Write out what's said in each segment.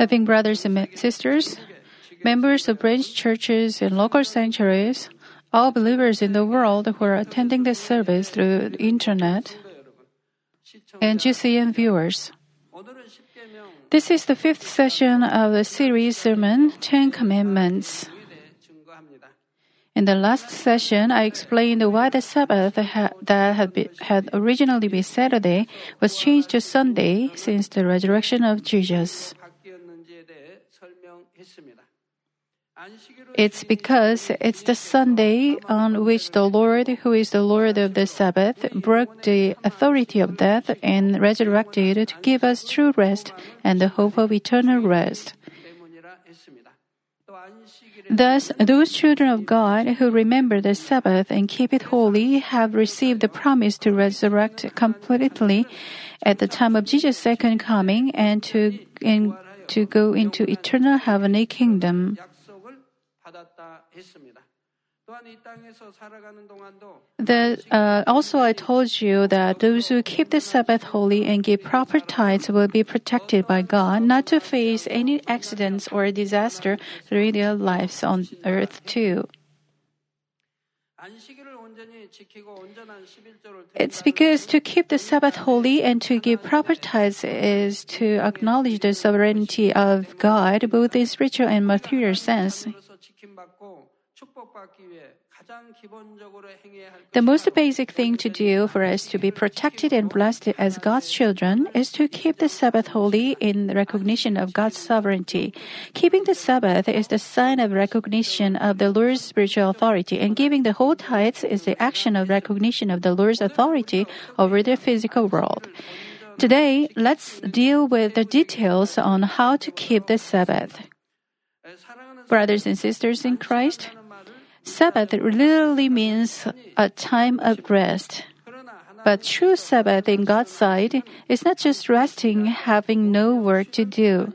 Loving brothers and sisters, members of branch churches and local sanctuaries, all believers in the world who are attending this service through the internet, and GCN viewers. This is the fifth session of the series sermon, Ten Commandments. In the last session, I explained why the Sabbath that had, had originally been Saturday was changed to Sunday since the resurrection of Jesus. It's because it's the Sunday on which the Lord, who is the Lord of the Sabbath, broke the authority of death and resurrected to give us true rest and the hope of eternal rest. Thus, those children of God who remember the Sabbath and keep it holy have received the promise to resurrect completely at the time of Jesus' second coming and to, to go into eternal heavenly kingdom. The, uh, also, I told you that those who keep the Sabbath holy and give proper tithes will be protected by God not to face any accidents or disaster through their lives on earth too. It's because to keep the Sabbath holy and to give proper tithes is to acknowledge the sovereignty of God, both in spiritual and material sense. The most basic thing to do for us to be protected and blessed as God's children is to keep the Sabbath holy in recognition of God's sovereignty. Keeping the Sabbath is the sign of recognition of the Lord's spiritual authority, and giving the whole tithes is the action of recognition of the Lord's authority over the physical world. Today, let's deal with the details on how to keep the Sabbath. Brothers and sisters in Christ, Sabbath literally means a time of rest. But true Sabbath in God's sight is not just resting, having no work to do.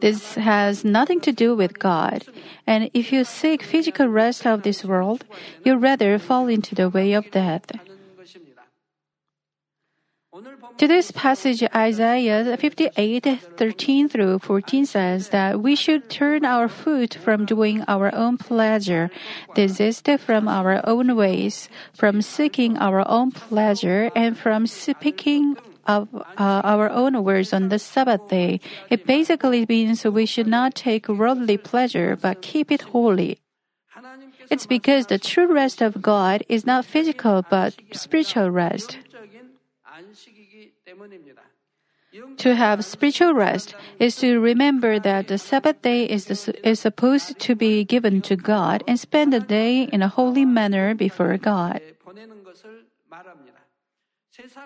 This has nothing to do with God. And if you seek physical rest of this world, you rather fall into the way of death. Today's passage, Isaiah 58, 13 through 14 says that we should turn our foot from doing our own pleasure, desist from our own ways, from seeking our own pleasure, and from speaking of uh, our own words on the Sabbath day. It basically means we should not take worldly pleasure, but keep it holy. It's because the true rest of God is not physical, but spiritual rest. To have spiritual rest is to remember that the Sabbath day is, the, is supposed to be given to God and spend the day in a holy manner before God.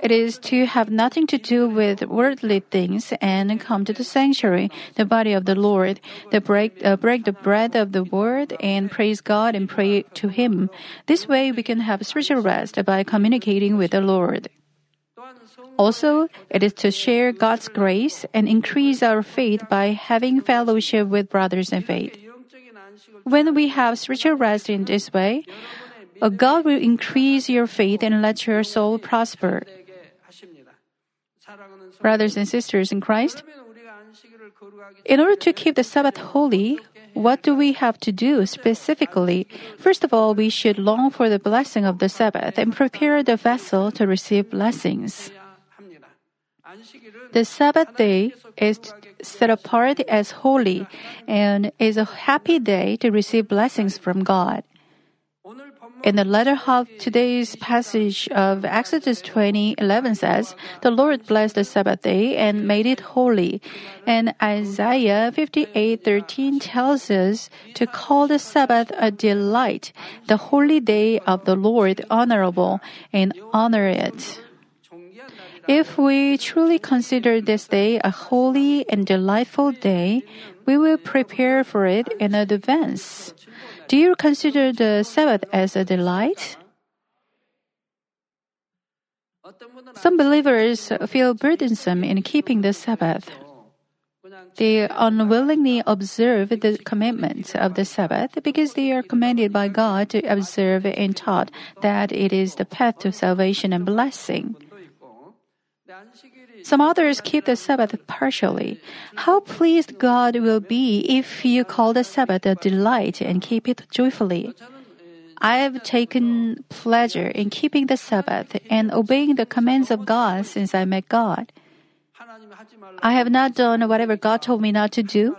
It is to have nothing to do with worldly things and come to the sanctuary, the body of the Lord, to break, uh, break the bread of the word and praise God and pray to Him. This way we can have spiritual rest by communicating with the Lord. Also, it is to share God's grace and increase our faith by having fellowship with brothers in faith. When we have spiritual rest in this way, uh, God will increase your faith and let your soul prosper. Brothers and sisters in Christ, in order to keep the Sabbath holy, what do we have to do specifically? First of all, we should long for the blessing of the Sabbath and prepare the vessel to receive blessings. The Sabbath day is set apart as holy and is a happy day to receive blessings from God. In the latter half, today's passage of Exodus 20, 11 says, The Lord blessed the Sabbath day and made it holy. And Isaiah 58, 13 tells us to call the Sabbath a delight, the holy day of the Lord honorable, and honor it. If we truly consider this day a holy and delightful day, we will prepare for it in advance. Do you consider the Sabbath as a delight? Some believers feel burdensome in keeping the Sabbath. They unwillingly observe the commandments of the Sabbath because they are commanded by God to observe and taught that it is the path to salvation and blessing. Some others keep the Sabbath partially. How pleased God will be if you call the Sabbath a delight and keep it joyfully. I have taken pleasure in keeping the Sabbath and obeying the commands of God since I met God. I have not done whatever God told me not to do,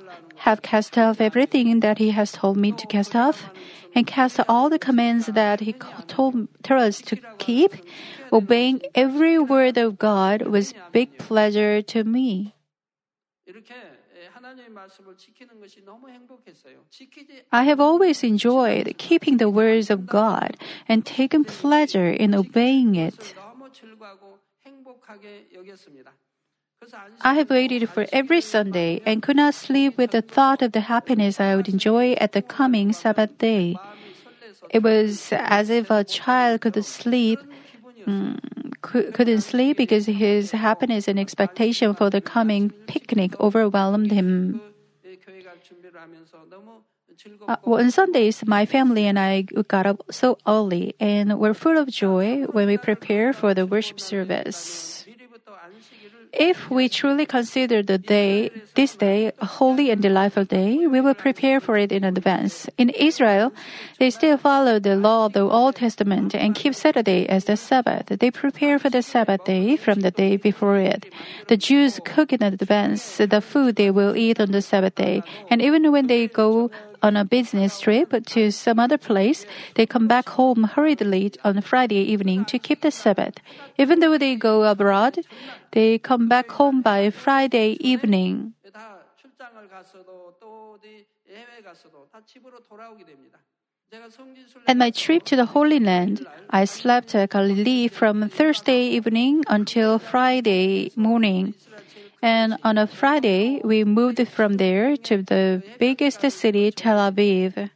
have cast off everything that He has told me to cast off, and cast all the commands that He told, told us to keep. Obeying every word of God was big pleasure to me. I have always enjoyed keeping the words of God and taken pleasure in obeying it. I have waited for every Sunday and could not sleep with the thought of the happiness I would enjoy at the coming Sabbath day. It was as if a child could sleep, um, couldn't sleep because his happiness and expectation for the coming picnic overwhelmed him. Uh, well, on Sundays, my family and I got up so early and were full of joy when we prepared for the worship service. If we truly consider the day, this day, a holy and delightful day, we will prepare for it in advance. In Israel, they still follow the law of the Old Testament and keep Saturday as the Sabbath. They prepare for the Sabbath day from the day before it. The Jews cook in advance the food they will eat on the Sabbath day, and even when they go on a business trip to some other place, they come back home hurriedly on Friday evening to keep the Sabbath. Even though they go abroad, they come back home by Friday evening. At my trip to the Holy Land, I slept at Galilee from Thursday evening until Friday morning. And on a Friday, we moved from there to the biggest city, Tel Aviv.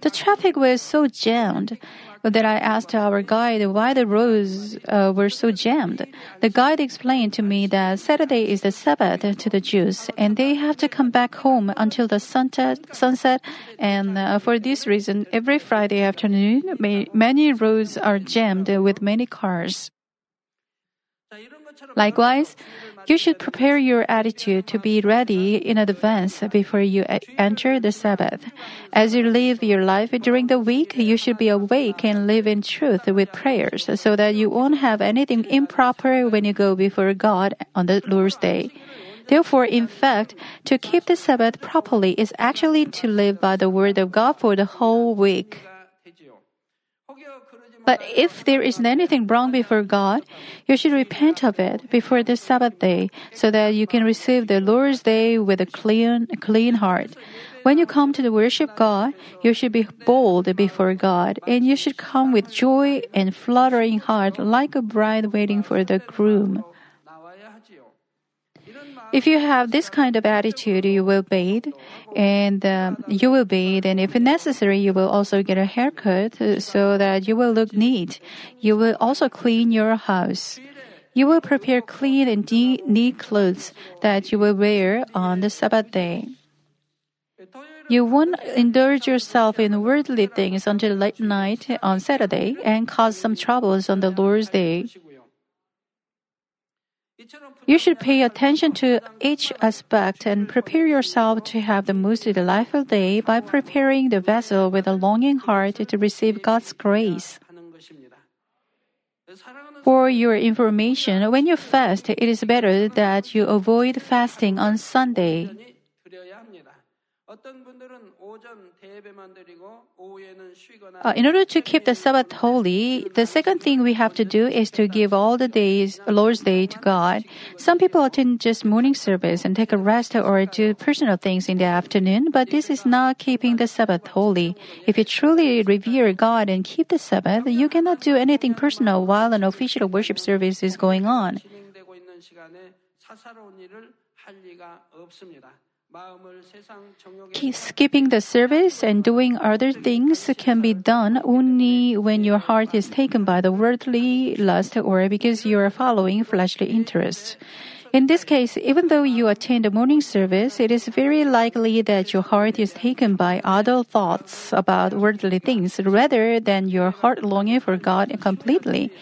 The traffic was so jammed that I asked our guide why the roads uh, were so jammed. The guide explained to me that Saturday is the Sabbath to the Jews, and they have to come back home until the sunset. sunset and uh, for this reason, every Friday afternoon, many roads are jammed with many cars. Likewise, you should prepare your attitude to be ready in advance before you enter the Sabbath. As you live your life during the week, you should be awake and live in truth with prayers so that you won't have anything improper when you go before God on the Lord's Day. Therefore, in fact, to keep the Sabbath properly is actually to live by the Word of God for the whole week. But if there is anything wrong before God, you should repent of it before the Sabbath day so that you can receive the Lord's day with a clean, clean heart. When you come to worship God, you should be bold before God and you should come with joy and fluttering heart like a bride waiting for the groom. If you have this kind of attitude, you will bathe, and um, you will bathe, and if necessary, you will also get a haircut uh, so that you will look neat. You will also clean your house. You will prepare clean and neat clothes that you will wear on the Sabbath day. You won't indulge yourself in worldly things until late night on Saturday and cause some troubles on the Lord's day. You should pay attention to each aspect and prepare yourself to have the most delightful day by preparing the vessel with a longing heart to receive God's grace. For your information, when you fast, it is better that you avoid fasting on Sunday. Uh, in order to keep the Sabbath holy, the second thing we have to do is to give all the days, Lord's Day to God. Some people attend just morning service and take a rest or do personal things in the afternoon, but this is not keeping the Sabbath holy. If you truly revere God and keep the Sabbath, you cannot do anything personal while an official worship service is going on. Skipping the service and doing other things can be done only when your heart is taken by the worldly lust or because you are following fleshly interests. In this case, even though you attend the morning service, it is very likely that your heart is taken by other thoughts about worldly things rather than your heart longing for God completely.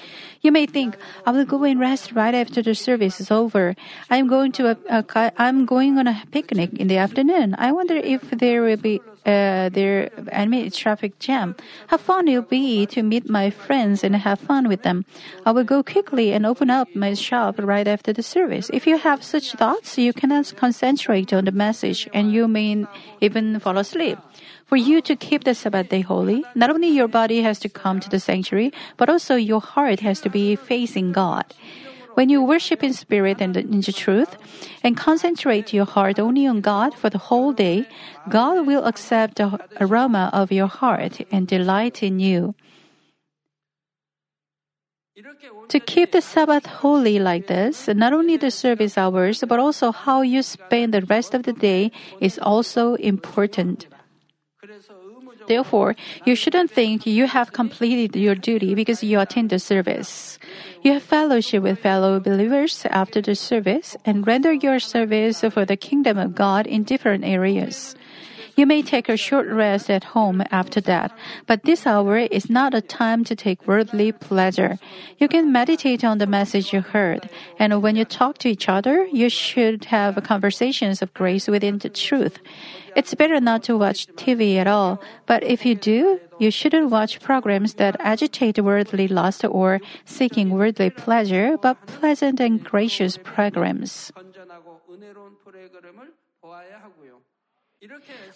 You may think, I will go and rest right after the service is over. I'm going to a, a I'm going on a picnic in the afternoon. I wonder if there will be uh, there enemy traffic jam. How fun it'll be to meet my friends and have fun with them. I will go quickly and open up my shop right after the service. If you have such thoughts, you cannot concentrate on the message and you may even fall asleep. For you to keep the Sabbath day holy, not only your body has to come to the sanctuary, but also your heart has to be facing God. When you worship in spirit and in the truth, and concentrate your heart only on God for the whole day, God will accept the aroma of your heart and delight in you. To keep the Sabbath holy like this, not only the service hours, but also how you spend the rest of the day is also important. Therefore, you shouldn't think you have completed your duty because you attend the service. You have fellowship with fellow believers after the service and render your service for the kingdom of God in different areas. You may take a short rest at home after that, but this hour is not a time to take worldly pleasure. You can meditate on the message you heard, and when you talk to each other, you should have conversations of grace within the truth. It's better not to watch TV at all, but if you do, you shouldn't watch programs that agitate worldly lust or seeking worldly pleasure, but pleasant and gracious programs.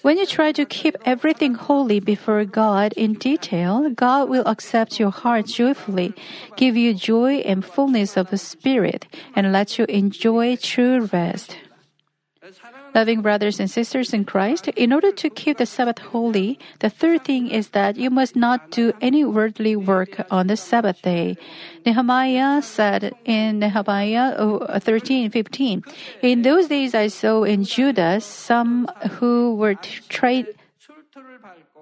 When you try to keep everything holy before God in detail, God will accept your heart joyfully, give you joy and fullness of the Spirit, and let you enjoy true rest. Loving brothers and sisters in Christ, in order to keep the Sabbath holy, the third thing is that you must not do any worldly work on the Sabbath day. Nehemiah said in Nehemiah uh, 13:15, In those days I saw in Judah some who were trade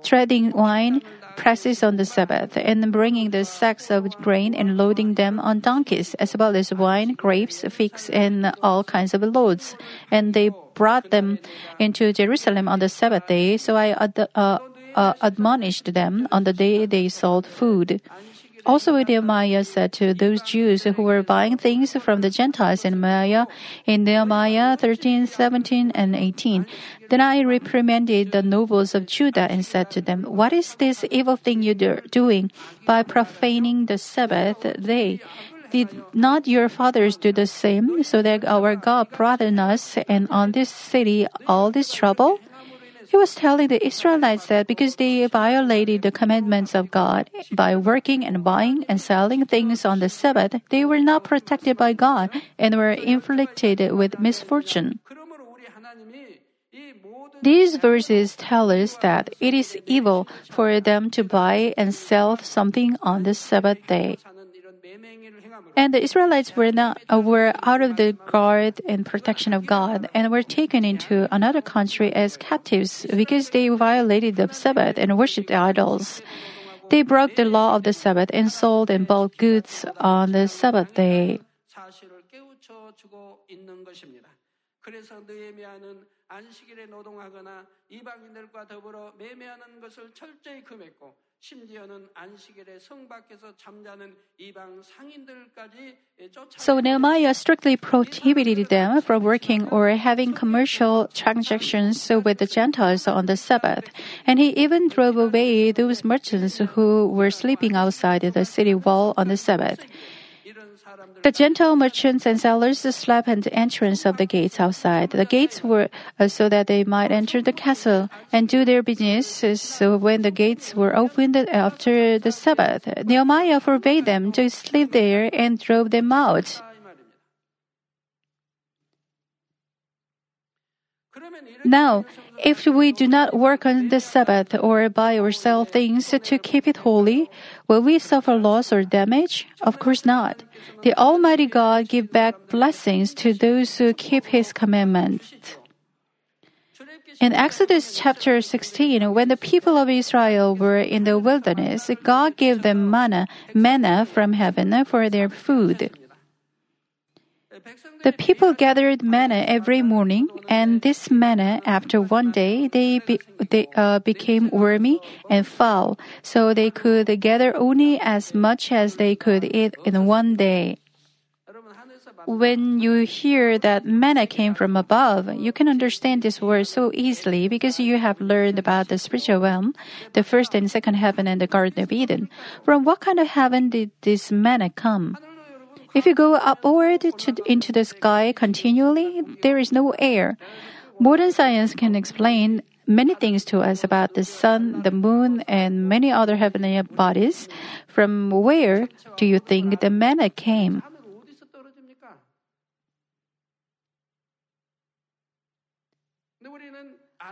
treading wine presses on the Sabbath, and bringing the sacks of grain and loading them on donkeys, as well as wine, grapes, figs, and all kinds of loads. And they brought them into Jerusalem on the Sabbath day. So I ad- uh, uh, admonished them on the day they sold food. Also, Nehemiah said to those Jews who were buying things from the Gentiles in Nehemiah, in Nehemiah 13, 17, and 18, Then I reprimanded the nobles of Judah and said to them, What is this evil thing you are doing by profaning the Sabbath day? Did not your fathers do the same, so that our God brought on us and on this city all this trouble? He was telling the Israelites that because they violated the commandments of God by working and buying and selling things on the Sabbath, they were not protected by God and were inflicted with misfortune. These verses tell us that it is evil for them to buy and sell something on the Sabbath day. And the Israelites were not uh, were out of the guard and protection of God and were taken into another country as captives because they violated the Sabbath and worshipped idols. They broke the law of the Sabbath and sold and bought goods on the Sabbath day. So Nehemiah strictly prohibited them from working or having commercial transactions with the Gentiles on the Sabbath, and he even drove away those merchants who were sleeping outside the city wall on the Sabbath. The Gentile merchants and sellers slept at the entrance of the gates outside. The gates were uh, so that they might enter the castle and do their business. So when the gates were opened after the Sabbath, Nehemiah forbade them to sleep there and drove them out. Now, if we do not work on the Sabbath or buy or sell things to keep it holy, will we suffer loss or damage? Of course not. The Almighty God give back blessings to those who keep His commandments. In Exodus chapter 16, when the people of Israel were in the wilderness, God gave them manna, manna from heaven for their food. The people gathered manna every morning, and this manna, after one day, they be, they uh, became wormy and foul, so they could gather only as much as they could eat in one day. When you hear that manna came from above, you can understand this word so easily because you have learned about the spiritual realm, the first and second heaven and the Garden of Eden. From what kind of heaven did this manna come? If you go upward to, into the sky continually, there is no air. Modern science can explain many things to us about the sun, the moon, and many other heavenly bodies. From where do you think the manna came?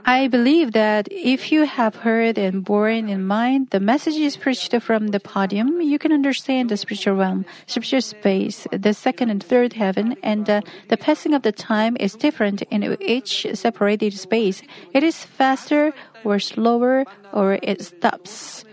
I believe that if you have heard and borne in mind the messages preached from the podium, you can understand the spiritual realm, spiritual space, the second and third heaven, and uh, the passing of the time is different in each separated space. It is faster or slower or it stops.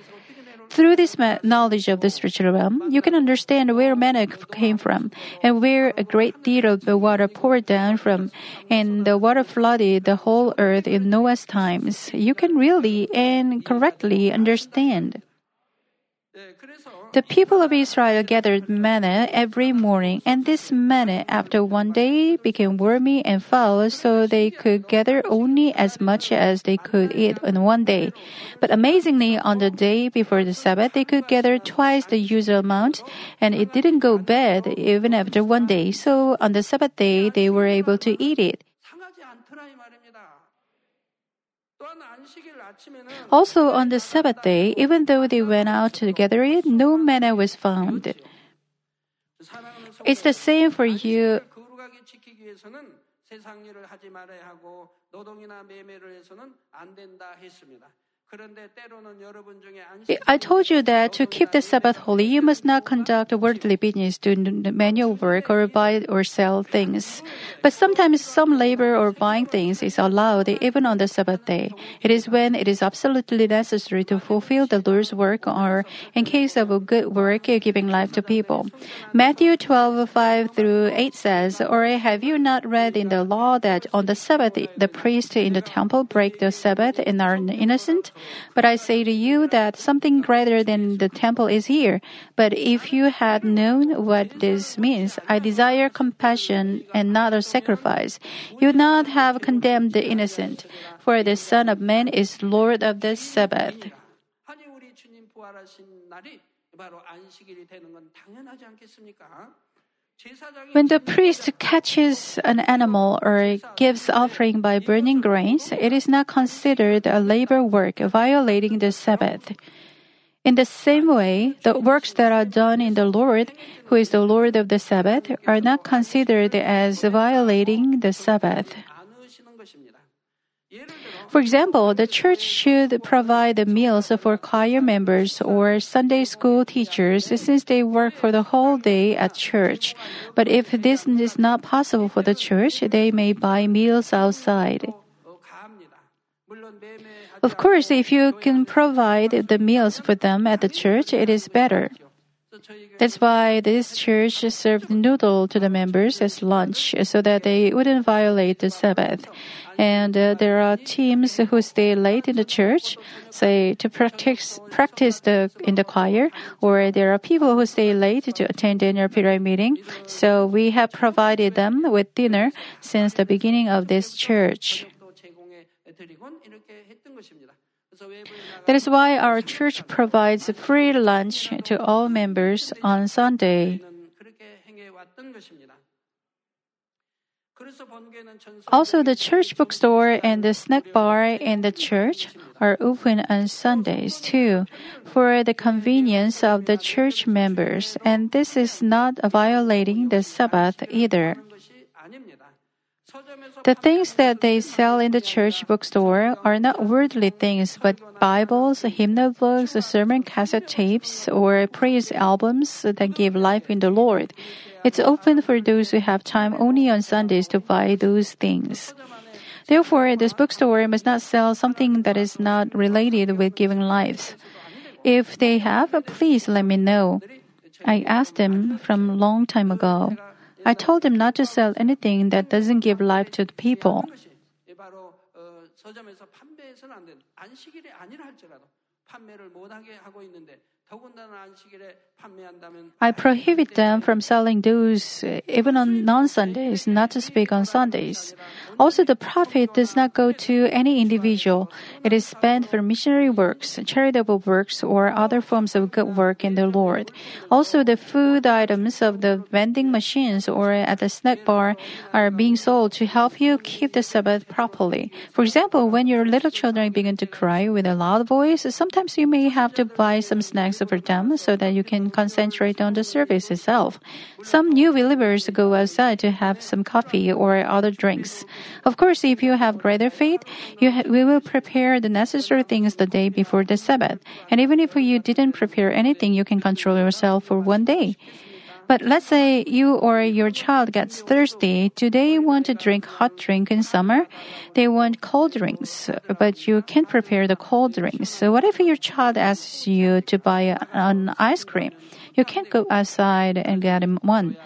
Through this knowledge of the spiritual realm, you can understand where manna came from and where a great deal of the water poured down from, and the water flooded the whole earth in Noah's times. You can really and correctly understand. The people of Israel gathered manna every morning, and this manna after one day became wormy and foul, so they could gather only as much as they could eat in one day. But amazingly, on the day before the Sabbath, they could gather twice the usual amount, and it didn't go bad even after one day. So on the Sabbath day, they were able to eat it. Also, on the Sabbath day, even though they went out to gather it, no manna was found. It's the same for you. I told you that to keep the Sabbath holy, you must not conduct worldly business, do manual work, or buy or sell things. But sometimes some labor or buying things is allowed even on the Sabbath day. It is when it is absolutely necessary to fulfill the Lord's work or in case of a good work giving life to people. Matthew 12, 5 through 8 says, Or have you not read in the law that on the Sabbath the priest in the temple break the Sabbath and are innocent? But I say to you that something greater than the temple is here. But if you had known what this means, I desire compassion and not a sacrifice, you would not have condemned the innocent. For the Son of Man is Lord of the Sabbath. When the priest catches an animal or gives offering by burning grains, it is not considered a labor work violating the Sabbath. In the same way, the works that are done in the Lord, who is the Lord of the Sabbath, are not considered as violating the Sabbath. For example, the church should provide the meals for choir members or Sunday school teachers since they work for the whole day at church. But if this is not possible for the church, they may buy meals outside. Of course, if you can provide the meals for them at the church, it is better. That's why this church served noodle to the members as lunch so that they wouldn't violate the Sabbath. And uh, there are teams who stay late in the church, say to practice practice the in the choir, or there are people who stay late to attend annual prayer meeting. So we have provided them with dinner since the beginning of this church. That is why our church provides free lunch to all members on Sunday. Also, the church bookstore and the snack bar in the church are open on Sundays too, for the convenience of the church members, and this is not violating the Sabbath either. The things that they sell in the church bookstore are not worldly things, but Bibles, hymnal books, sermon cassette tapes, or praise albums that give life in the Lord. It's open for those who have time only on Sundays to buy those things. Therefore, this bookstore must not sell something that is not related with giving lives. If they have, please let me know. I asked them from long time ago. I told him not to sell anything that doesn't give life to the people. I prohibit them from selling those even on non Sundays, not to speak on Sundays. Also, the profit does not go to any individual. It is spent for missionary works, charitable works, or other forms of good work in the Lord. Also, the food items of the vending machines or at the snack bar are being sold to help you keep the Sabbath properly. For example, when your little children begin to cry with a loud voice, sometimes you may have to buy some snacks for them so that you can concentrate on the service itself. Some new believers go outside to have some coffee or other drinks. Of course, if you have greater faith, ha- we will prepare the necessary things the day before the Sabbath. And even if you didn't prepare anything, you can control yourself for one day. But let's say you or your child gets thirsty. Do they want to drink hot drink in summer? They want cold drinks, but you can't prepare the cold drinks. So what if your child asks you to buy an ice cream? You can't go outside and get him one.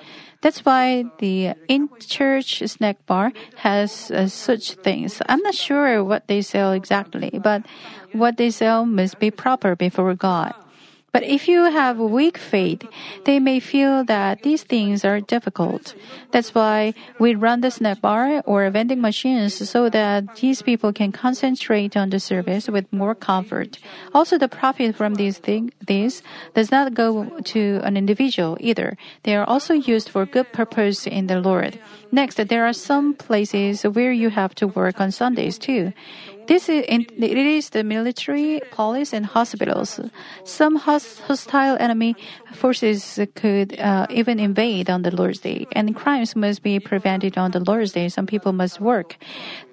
That's why the in-church snack bar has uh, such things. I'm not sure what they sell exactly, but what they sell must be proper before God. But if you have weak faith, they may feel that these things are difficult. That's why we run the snack bar or vending machines so that these people can concentrate on the service with more comfort. Also, the profit from these thing, these does not go to an individual either. They are also used for good purpose in the Lord. Next, there are some places where you have to work on Sundays too. This is it is the military, police, and hospitals. Some hostile enemy forces could uh, even invade on the Lord's Day, and crimes must be prevented on the Lord's Day. Some people must work.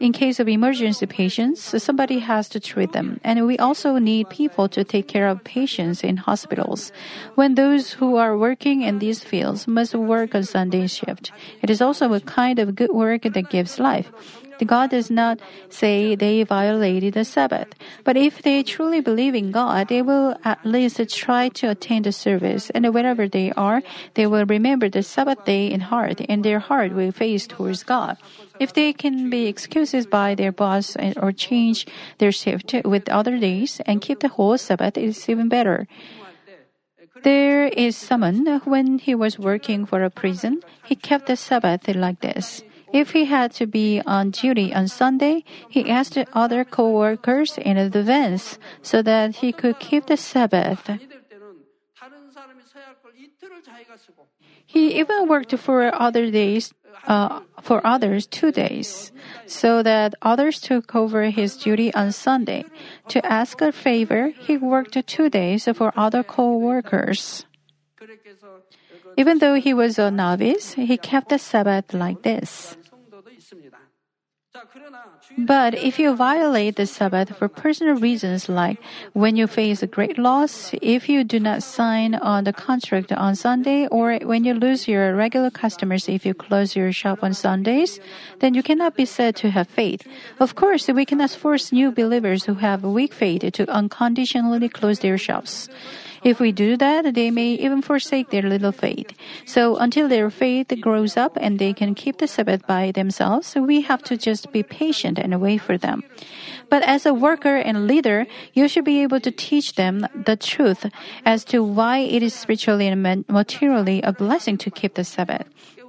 In case of emergency patients, somebody has to treat them, and we also need people to take care of patients in hospitals. When those who are working in these fields must work on Sunday shift, it is also a kind of good work that gives life. God does not say they violated the Sabbath. But if they truly believe in God, they will at least try to attend the service. And wherever they are, they will remember the Sabbath day in heart, and their heart will face towards God. If they can be excuses by their boss or change their shift with other days and keep the whole Sabbath, it's even better. There is someone, when he was working for a prison, he kept the Sabbath like this. If he had to be on duty on Sunday, he asked other co-workers in advance so that he could keep the Sabbath. He even worked for other days, uh, for others two days, so that others took over his duty on Sunday. To ask a favor, he worked two days for other co-workers. Even though he was a novice, he kept the Sabbath like this. But if you violate the Sabbath for personal reasons like when you face a great loss, if you do not sign on the contract on Sunday, or when you lose your regular customers if you close your shop on Sundays, then you cannot be said to have faith. Of course, we cannot force new believers who have weak faith to unconditionally close their shops. If we do that, they may even forsake their little faith. So until their faith grows up and they can keep the Sabbath by themselves, we have to just be patient and wait for them. But as a worker and leader, you should be able to teach them the truth as to why it is spiritually and materially a blessing to keep the Sabbath.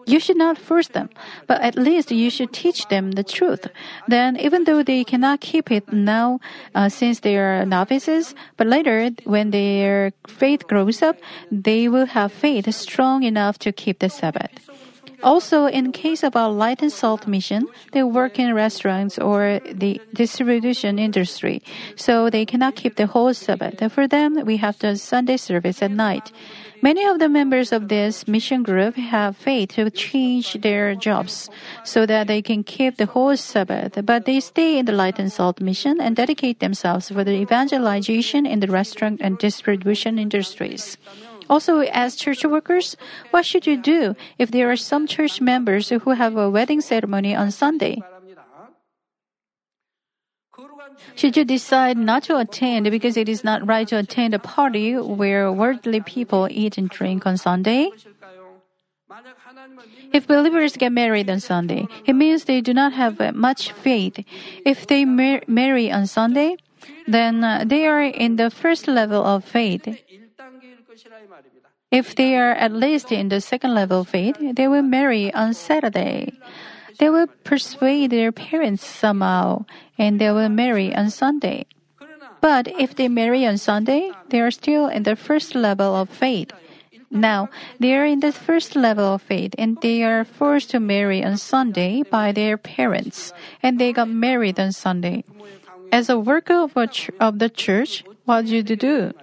You should not force them, but at least you should teach them the truth. Then, even though they cannot keep it now, uh, since they are novices, but later, when their faith grows up, they will have faith strong enough to keep the Sabbath. Also, in case of a light and salt mission, they work in restaurants or the distribution industry, so they cannot keep the whole Sabbath. For them, we have the Sunday service at night. Many of the members of this mission group have faith to change their jobs so that they can keep the whole Sabbath, but they stay in the light and salt mission and dedicate themselves for the evangelization in the restaurant and distribution industries. Also, as church workers, what should you do if there are some church members who have a wedding ceremony on Sunday? Should you decide not to attend because it is not right to attend a party where worldly people eat and drink on Sunday? If believers get married on Sunday, it means they do not have much faith. If they mar- marry on Sunday, then uh, they are in the first level of faith. If they are at least in the second level of faith, they will marry on Saturday. They will persuade their parents somehow, and they will marry on Sunday. But if they marry on Sunday, they are still in the first level of faith. Now, they are in the first level of faith and they are forced to marry on Sunday by their parents, and they got married on Sunday. As a worker of, ch- of the church, what did you do?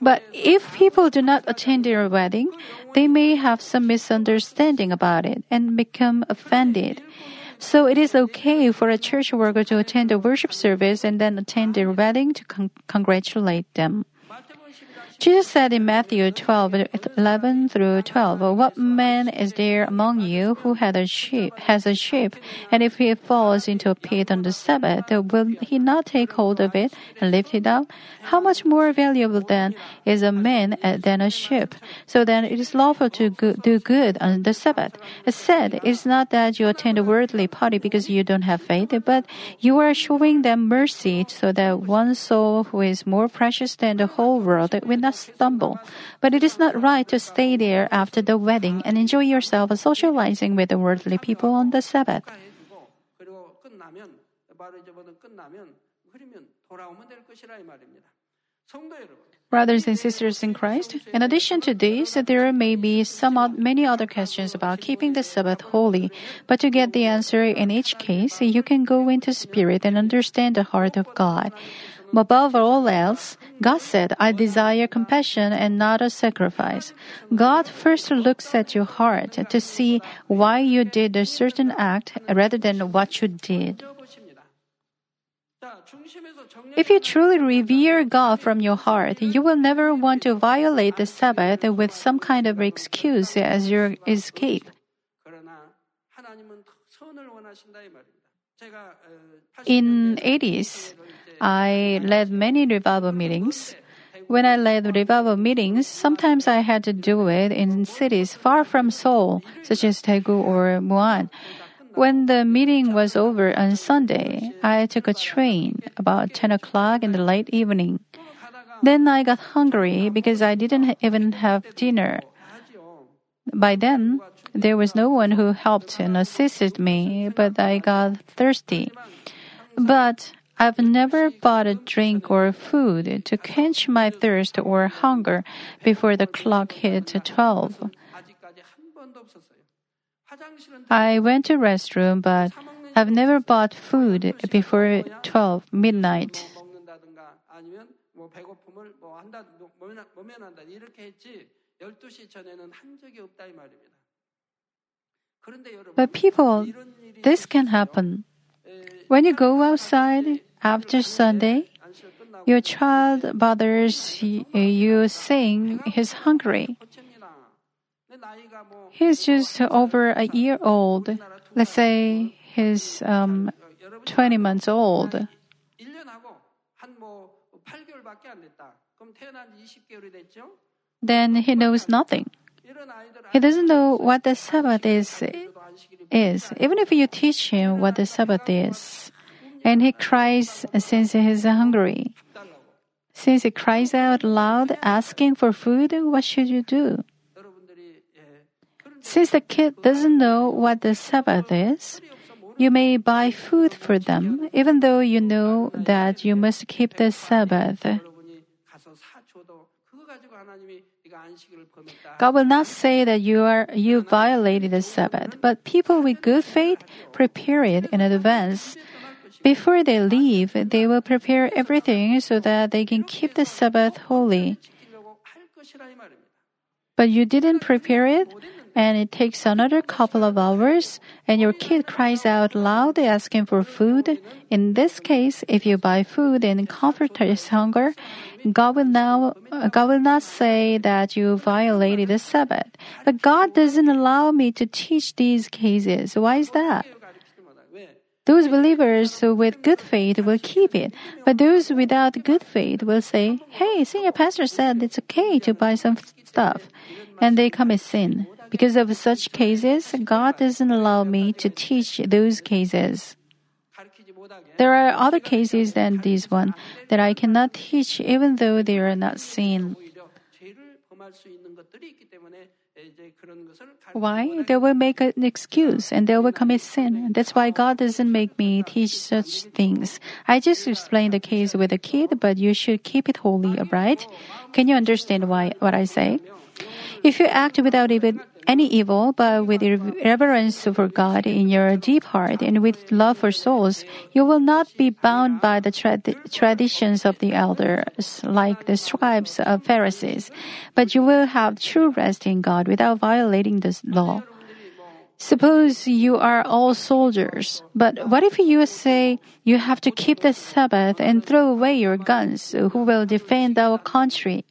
But if people do not attend their wedding, they may have some misunderstanding about it and become offended. So it is okay for a church worker to attend a worship service and then attend their wedding to con- congratulate them. Jesus said in Matthew 12, 11 through 12, What man is there among you who had a sheep, has a sheep, and if he falls into a pit on the Sabbath, will he not take hold of it and lift it up? How much more valuable then is a man uh, than a sheep? So then it is lawful to go- do good on the Sabbath. It said, It's not that you attend a worldly party because you don't have faith, but you are showing them mercy so that one soul who is more precious than the whole world will not not stumble. But it is not right to stay there after the wedding and enjoy yourself socializing with the worldly people on the Sabbath. Brothers and sisters in Christ, in addition to this, there may be some many other questions about keeping the Sabbath holy. But to get the answer in each case, you can go into spirit and understand the heart of God. Above all else, God said, I desire compassion and not a sacrifice. God first looks at your heart to see why you did a certain act rather than what you did. If you truly revere God from your heart, you will never want to violate the Sabbath with some kind of excuse as your escape. In 80s, I led many revival meetings. When I led revival meetings, sometimes I had to do it in cities far from Seoul, such as Daegu or Muan. When the meeting was over on Sunday, I took a train about 10 o'clock in the late evening. Then I got hungry because I didn't even have dinner. By then, there was no one who helped and assisted me, but I got thirsty. But I've never bought a drink or food to quench my thirst or hunger before the clock hit 12. I went to restroom, but I've never bought food before 12 midnight. But people, this can happen. When you go outside after Sunday, your child bothers you saying he's hungry. He's just over a year old. Let's say he's um, 20 months old. Then he knows nothing. He doesn't know what the Sabbath is, is. Even if you teach him what the Sabbath is, and he cries since he is hungry. Since he cries out loud asking for food, what should you do? Since the kid doesn't know what the Sabbath is, you may buy food for them, even though you know that you must keep the Sabbath. God will not say that you are you violated the Sabbath, but people with good faith prepare it in advance. Before they leave, they will prepare everything so that they can keep the Sabbath holy. But you didn't prepare it, and it takes another couple of hours and your kid cries out loud asking for food. In this case, if you buy food and comfort his hunger, God will now, God will not say that you violated the Sabbath. But God doesn't allow me to teach these cases. Why is that? Those believers with good faith will keep it, but those without good faith will say, Hey, senior pastor said it's okay to buy some stuff, and they commit sin. Because of such cases, God doesn't allow me to teach those cases. There are other cases than this one that I cannot teach even though they are not sin. Why? They will make an excuse and they will commit sin. That's why God doesn't make me teach such things. I just explained the case with a kid, but you should keep it holy, alright? Can you understand why what I say? If you act without even any evil, but with reverence for God in your deep heart and with love for souls, you will not be bound by the traditions of the elders, like the scribes of Pharisees, but you will have true rest in God without violating the law. Suppose you are all soldiers, but what if you say you have to keep the Sabbath and throw away your guns? Who will defend our country?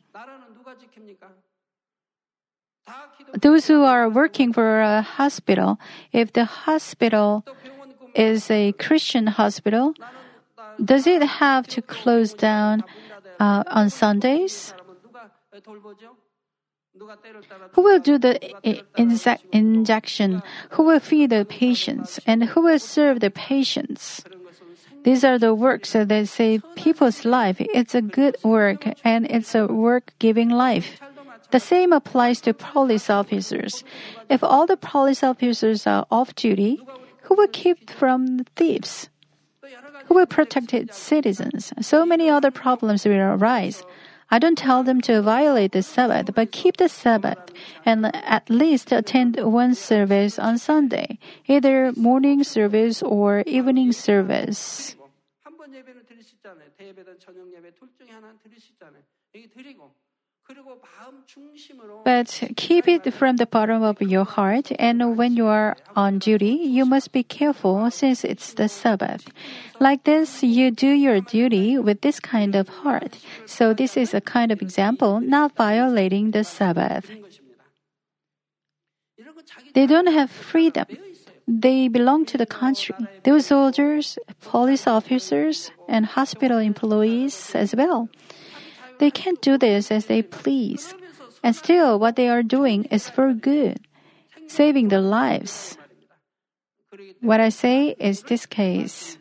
Those who are working for a hospital, if the hospital is a Christian hospital, does it have to close down uh, on Sundays? Who will do the injection? Who will feed the patients? And who will serve the patients? These are the works that save people's life. It's a good work and it's a work giving life. The same applies to police officers. If all the police officers are off duty, who will keep from thieves? Who will protect its citizens? So many other problems will arise. I don't tell them to violate the Sabbath, but keep the Sabbath and at least attend one service on Sunday, either morning service or evening service. But keep it from the bottom of your heart, and when you are on duty, you must be careful since it's the Sabbath. Like this, you do your duty with this kind of heart. So, this is a kind of example not violating the Sabbath. They don't have freedom. They belong to the country. Those soldiers, police officers, and hospital employees as well. They can't do this as they please. And still, what they are doing is for good, saving their lives. What I say is this case.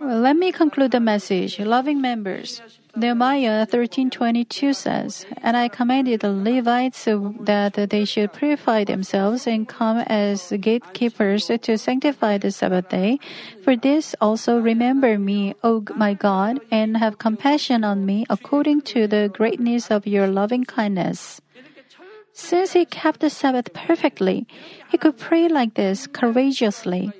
Let me conclude the message. Loving members, Nehemiah 13:22 says, "And I commanded the Levites that they should purify themselves and come as gatekeepers to sanctify the Sabbath day. For this also remember me, O my God, and have compassion on me according to the greatness of your loving kindness." Since he kept the Sabbath perfectly, he could pray like this courageously.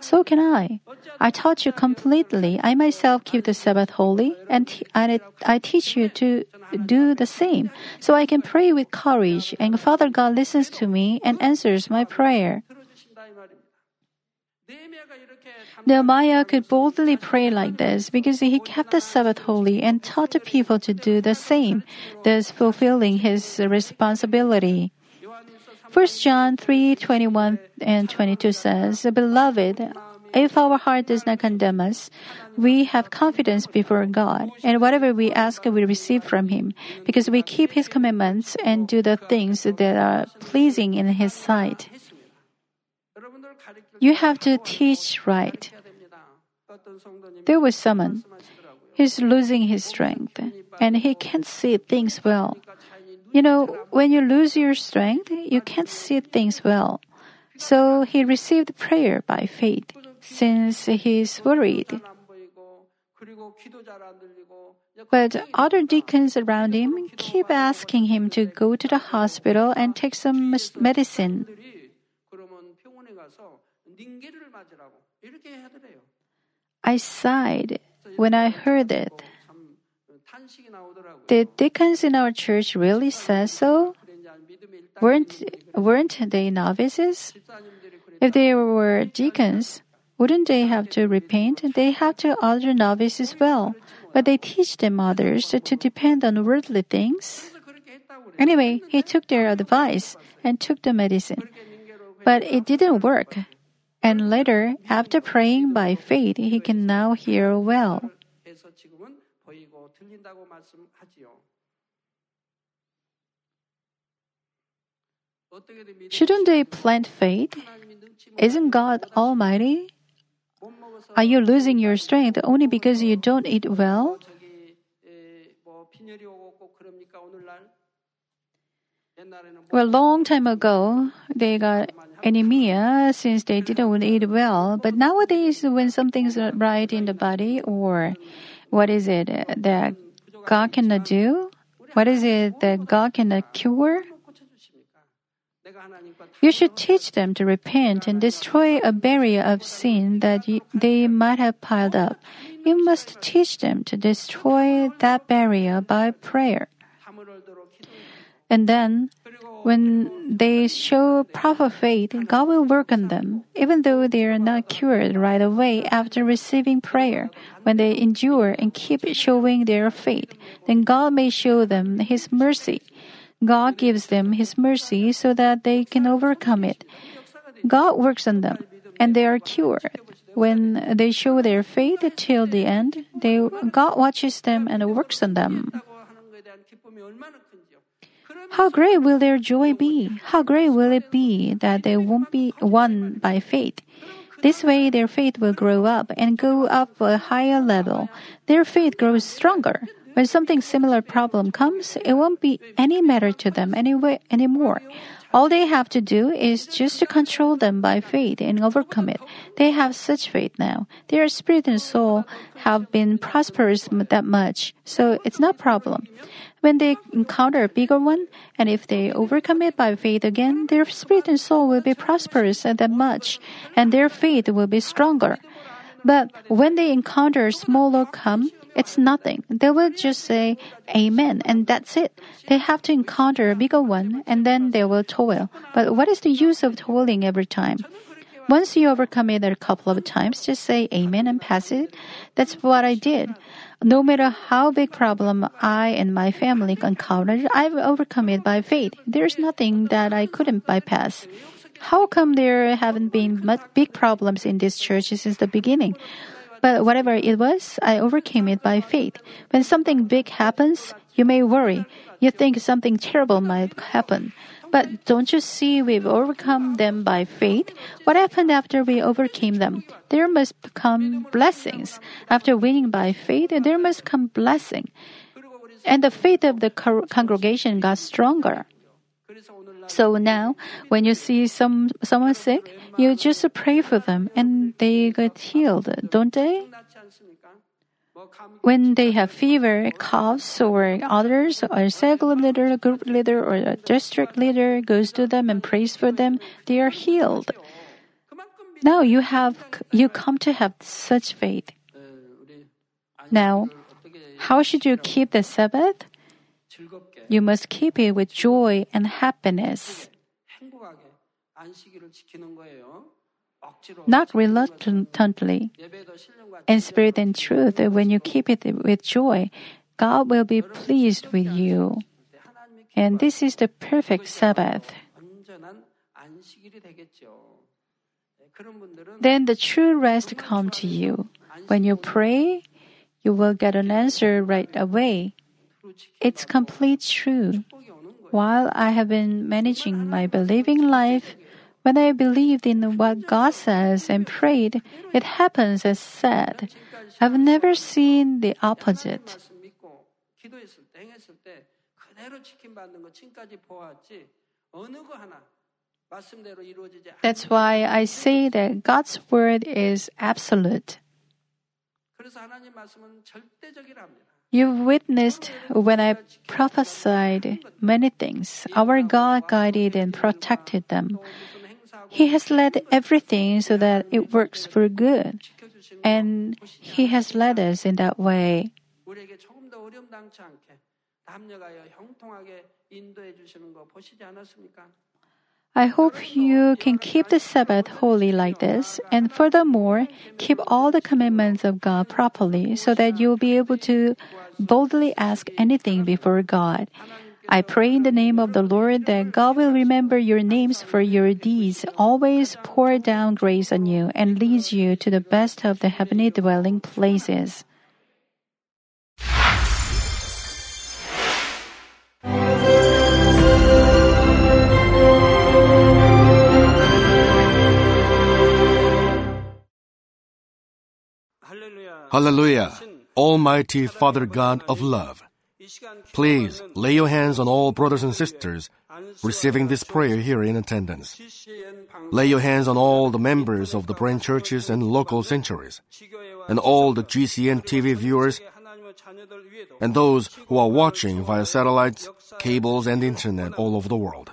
So can I. I taught you completely. I myself keep the Sabbath holy, and I, I teach you to do the same. So I can pray with courage, and Father God listens to me and answers my prayer. Nehemiah could boldly pray like this because he kept the Sabbath holy and taught the people to do the same, thus fulfilling his responsibility. 1 John 3 21 and 22 says, Beloved, if our heart does not condemn us, we have confidence before God, and whatever we ask, we receive from Him, because we keep His commandments and do the things that are pleasing in His sight. You have to teach right. There was someone. He's losing his strength, and he can't see things well. You know, when you lose your strength, you can't see things well. So he received prayer by faith, since he is worried. But other deacons around him keep asking him to go to the hospital and take some medicine. I sighed when I heard it. Did deacons in our church really say so? Weren't, weren't they novices? If they were deacons, wouldn't they have to repent? They have to other novices well, but they teach them others to depend on worldly things. Anyway, he took their advice and took the medicine. But it didn't work. And later, after praying by faith, he can now hear well. 해서 지금은 보이고 들린다고 말씀하지요. 어떻게든 믿음 Shouldn't they plant faith? 하나님이 능치 Isn't God Almighty? 못 먹어서 Are you losing your strength only because you don't eat well? 저기 에, 뭐 빈혈이 오고 꼭 그럽니까 오늘날? 옛날에는 뭐 Well, long time ago, they got anemia since they didn't eat well. But nowadays, when something's not right in the body, or what is it that God cannot do? What is it that God cannot cure? You should teach them to repent and destroy a barrier of sin that they might have piled up. You must teach them to destroy that barrier by prayer. And then when they show proper faith, God will work on them, even though they are not cured right away after receiving prayer. When they endure and keep showing their faith, then God may show them His mercy. God gives them His mercy so that they can overcome it. God works on them, and they are cured. When they show their faith till the end, they, God watches them and works on them. How great will their joy be? How great will it be that they won't be won by faith? This way, their faith will grow up and go up a higher level. Their faith grows stronger. When something similar problem comes, it won't be any matter to them anyway anymore. All they have to do is just to control them by faith and overcome it. They have such faith now. Their spirit and soul have been prosperous that much, so it's no problem. When they encounter a bigger one, and if they overcome it by faith again, their spirit and soul will be prosperous that much, and their faith will be stronger. But when they encounter a smaller come, it's nothing. They will just say Amen, and that's it. They have to encounter a bigger one, and then they will toil. But what is the use of toiling every time? Once you overcome it a couple of times, just say Amen and pass it. That's what I did. No matter how big problem I and my family encountered, I've overcome it by faith. There's nothing that I couldn't bypass. How come there haven't been much big problems in this church since the beginning? But whatever it was, I overcame it by faith. When something big happens, you may worry. You think something terrible might happen. But don't you see we've overcome them by faith? What happened after we overcame them? There must come blessings. After winning by faith, there must come blessing. And the faith of the congregation got stronger. So now, when you see some someone sick, you just pray for them and they get healed, don't they? When they have fever, coughs, or others, a circle leader, group leader, or a district leader goes to them and prays for them, they are healed. Now you have you come to have such faith. Now, how should you keep the Sabbath? You must keep it with joy and happiness. Not reluctantly. In spirit and truth, when you keep it with joy, God will be pleased with you. And this is the perfect Sabbath. Then the true rest come to you. When you pray, you will get an answer right away. 앞으로 지키는 It's complete true. 복이 오는 거예요. While I have been managing my believing life, when I believed in what God says and prayed, it happens as said. I've never seen the opposite. 말씀 믿고 기도했을 때 행했을 때 그대로 지킴 받는 거 지금까지 보았지 어느 거 하나 말씀대로 이루어지지 않. That's why I say that God's word is absolute. 그래서 하나님 말씀은 절대적이랍니다. You've witnessed when I prophesied many things. Our God guided and protected them. 무슨 행사하고 He has led everything so that it works for good. 지켜주시는 거 And He has led us in that way. 우리에게 조금 더 어려움당치 않게 합력하여 형통하게 인도해 주시는 거 보시지 않았습니까? I hope you can keep the Sabbath holy like this, and furthermore, keep all the commandments of God properly so that you'll be able to boldly ask anything before God. I pray in the name of the Lord that God will remember your names for your deeds, always pour down grace on you, and leads you to the best of the heavenly dwelling places. Hallelujah. Almighty Father God of love. Please lay your hands on all brothers and sisters receiving this prayer here in attendance. Lay your hands on all the members of the branch churches and local sanctuaries, and all the GCN TV viewers, and those who are watching via satellites, cables, and internet all over the world.